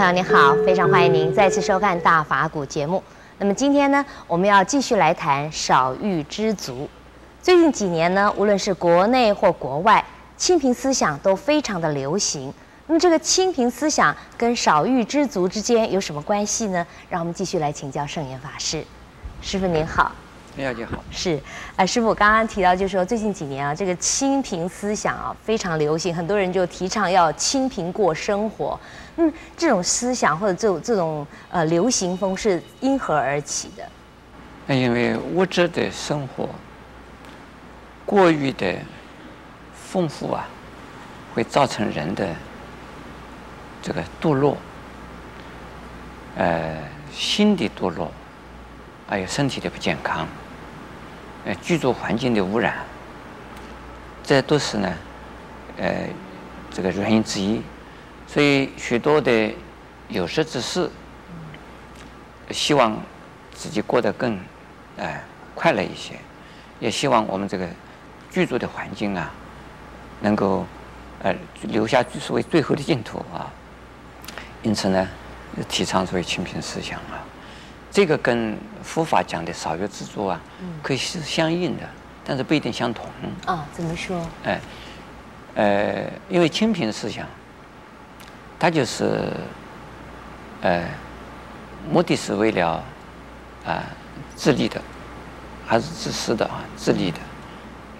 朋友，你好，非常欢迎您再次收看《大法古》节目。那么今天呢，我们要继续来谈少欲知足。最近几年呢，无论是国内或国外，清贫思想都非常的流行。那么这个清贫思想跟少欲知足之间有什么关系呢？让我们继续来请教圣严法师。师父您好。你好，你好。是，啊，师傅，我刚刚提到，就是说最近几年啊，这个清贫思想啊非常流行，很多人就提倡要清贫过生活。嗯，这种思想或者这种这种呃流行风是因何而起的？那因为物质的生活过于的丰富啊，会造成人的这个堕落，呃，心的堕落。还有身体的不健康，呃，居住环境的污染，这都是呢，呃，这个原因之一。所以许多的有识之士，希望自己过得更，呃，快乐一些，也希望我们这个居住的环境啊，能够，呃，留下所谓最后的净土啊。因此呢，提倡所谓清贫思想啊。这个跟佛法讲的少欲知足啊，可以是相应的，但是不一定相同。啊、哦，怎么说？哎，呃，因为清贫思想，它就是，呃，目的是为了啊、呃、自利的，还是自私的啊？自利的，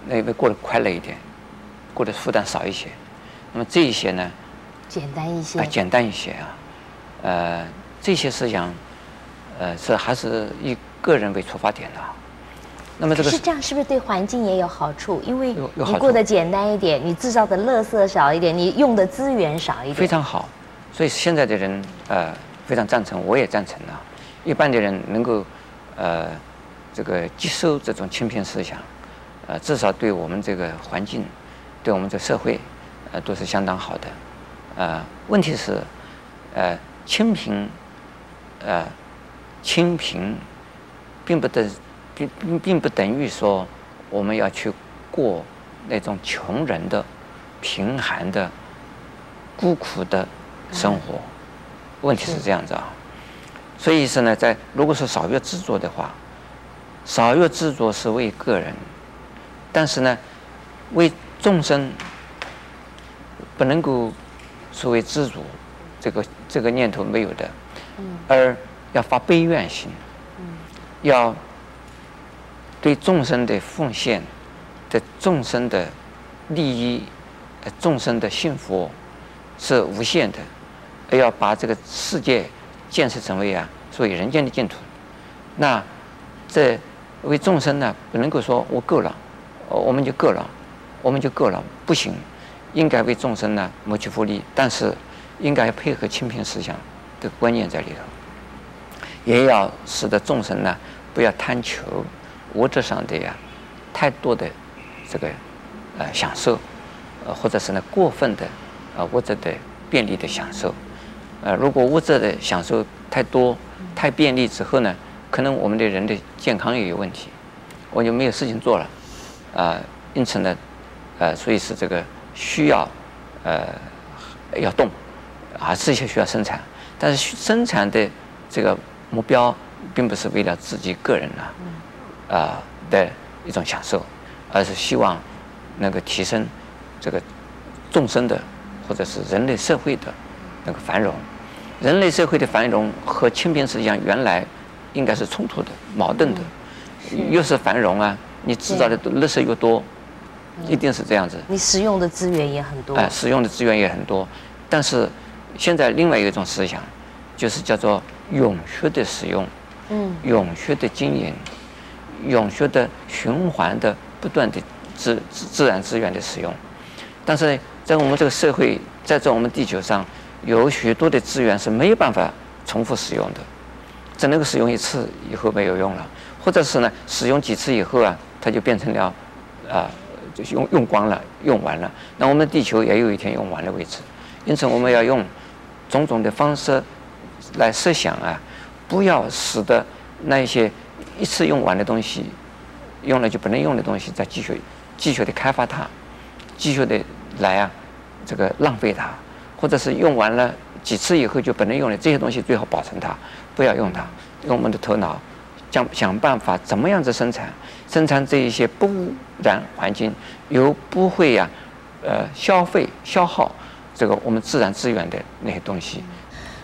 那因为过得快乐一点，过得负担少一些。那么这一些呢？简单一些。啊、呃，简单一些啊，呃，这些思想。呃，是还是以个人为出发点的。那么这个是这样，是不是对环境也有好处？因为你过得简单一点，你制造的垃圾少一点，你用的资源少一点。非常好，所以现在的人呃非常赞成，我也赞成啊。一般的人能够呃这个接受这种清贫思想，呃至少对我们这个环境，对我们这社会呃都是相当好的。呃，问题是呃清贫呃。清贫，并不等，并并并不等于说我们要去过那种穷人的、贫寒的、孤苦的生活。问题是这样子啊，所以是呢，在如果说少欲知足的话，少欲知足是为个人，但是呢，为众生不能够所谓知足，这个这个念头没有的，而。要发悲愿心，要对众生的奉献、对众生的利益、众生的幸福是无限的，要把这个世界建设成为啊，所谓人间的净土。那这为众生呢，不能够说我够了，我们就够了，我们就够了，不行，应该为众生呢谋取福利，但是应该配合清贫思想的观念在里头。也要使得众生呢，不要贪求物质上的呀太多的这个呃享受，呃或者是呢过分的呃物质的便利的享受，呃如果物质的享受太多太便利之后呢，可能我们的人的健康也有问题，我就没有事情做了，啊、呃、因此呢，呃所以是这个需要呃要动，啊这些需要生产，但是生产的这个。目标并不是为了自己个人啊，啊的一种享受，而是希望能够提升这个众生的或者是人类社会的那个繁荣。人类社会的繁荣和清贫思想原来应该是冲突的、矛盾的，又是繁荣啊，你制造的垃圾越多，一定是这样子。你使用的资源也很多。哎，使用的资源也很多，但是现在另外一种思想就是叫做。永续的使用，嗯，永续的经营，永续的循环的不断的自自然资源的使用，但是在我们这个社会，在这我们地球上，有许多的资源是没有办法重复使用的，只能够使用一次以后没有用了，或者是呢，使用几次以后啊，它就变成了啊，就用用光了，用完了。那我们地球也有一天用完了为止，因此我们要用种种的方式。来设想啊，不要使得那些一次用完的东西，用了就不能用的东西，再继续继续的开发它，继续的来啊，这个浪费它，或者是用完了几次以后就不能用了，这些东西最好保存它，不要用它。用我们的头脑，想想办法怎么样子生产，生产这一些不污染环境，又不会呀、呃，消费消耗这个我们自然资源的那些东西。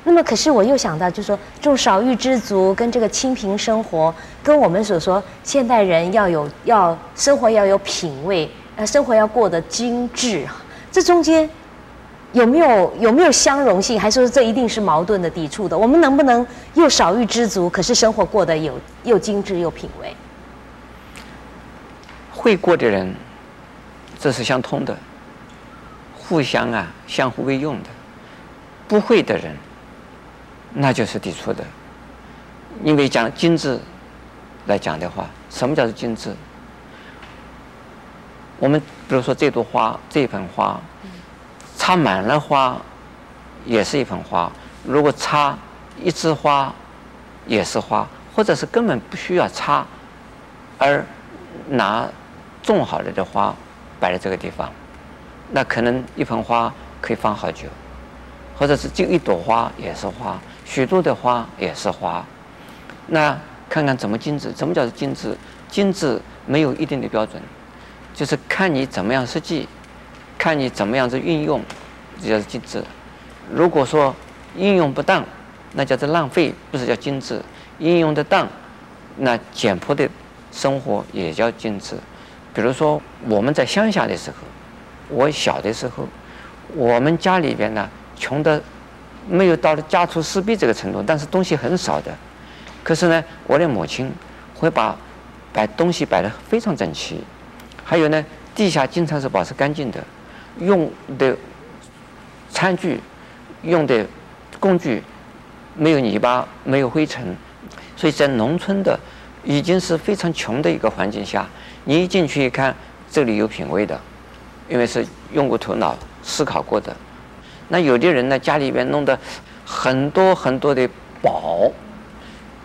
那么，可是我又想到，就是说，这种少欲知足跟这个清贫生活，跟我们所说现代人要有要生活要有品味，呃，生活要过得精致，这中间有没有有没有相容性，还是说这一定是矛盾的、抵触的？我们能不能又少欲知足，可是生活过得有又精致又品味？会过的人，这是相通的，互相啊，相互为用的；不会的人。那就是抵触的，因为讲精致来讲的话，什么叫做精致？我们比如说这朵花，这一盆花，插满了花，也是一盆花；如果插一枝花，也是花，或者是根本不需要插，而拿种好了的花摆在这个地方，那可能一盆花可以放好久，或者是就一朵花也是花。许多的花也是花，那看看怎么精致？什么叫做精致？精致没有一定的标准，就是看你怎么样设计，看你怎么样子运用，这叫精致。如果说运用不当，那叫做浪费，不是叫精致。运用得当，那简朴的生活也叫精致。比如说我们在乡下的时候，我小的时候，我们家里边呢穷的。没有到了家徒四壁这个程度，但是东西很少的。可是呢，我的母亲会把摆东西摆得非常整齐，还有呢，地下经常是保持干净的，用的餐具、用的工具没有泥巴、没有灰尘。所以在农村的已经是非常穷的一个环境下，你一进去一看，这里有品位的，因为是用过头脑思考过的。那有的人呢，家里边弄得很多很多的宝，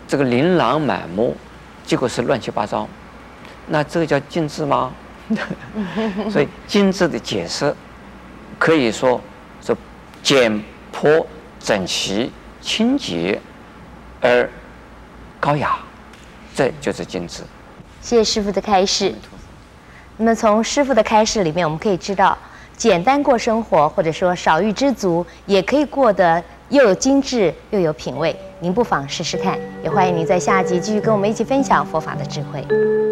这个琳琅满目，结果是乱七八糟，那这个叫精致吗？所以精致的解释可以说是简朴、整齐、清洁而高雅，这就是精致。谢谢师傅的开示。那么从师傅的开示里面，我们可以知道。简单过生活，或者说少欲知足，也可以过得又有精致又有品味。您不妨试试看，也欢迎您在下集继续跟我们一起分享佛法的智慧。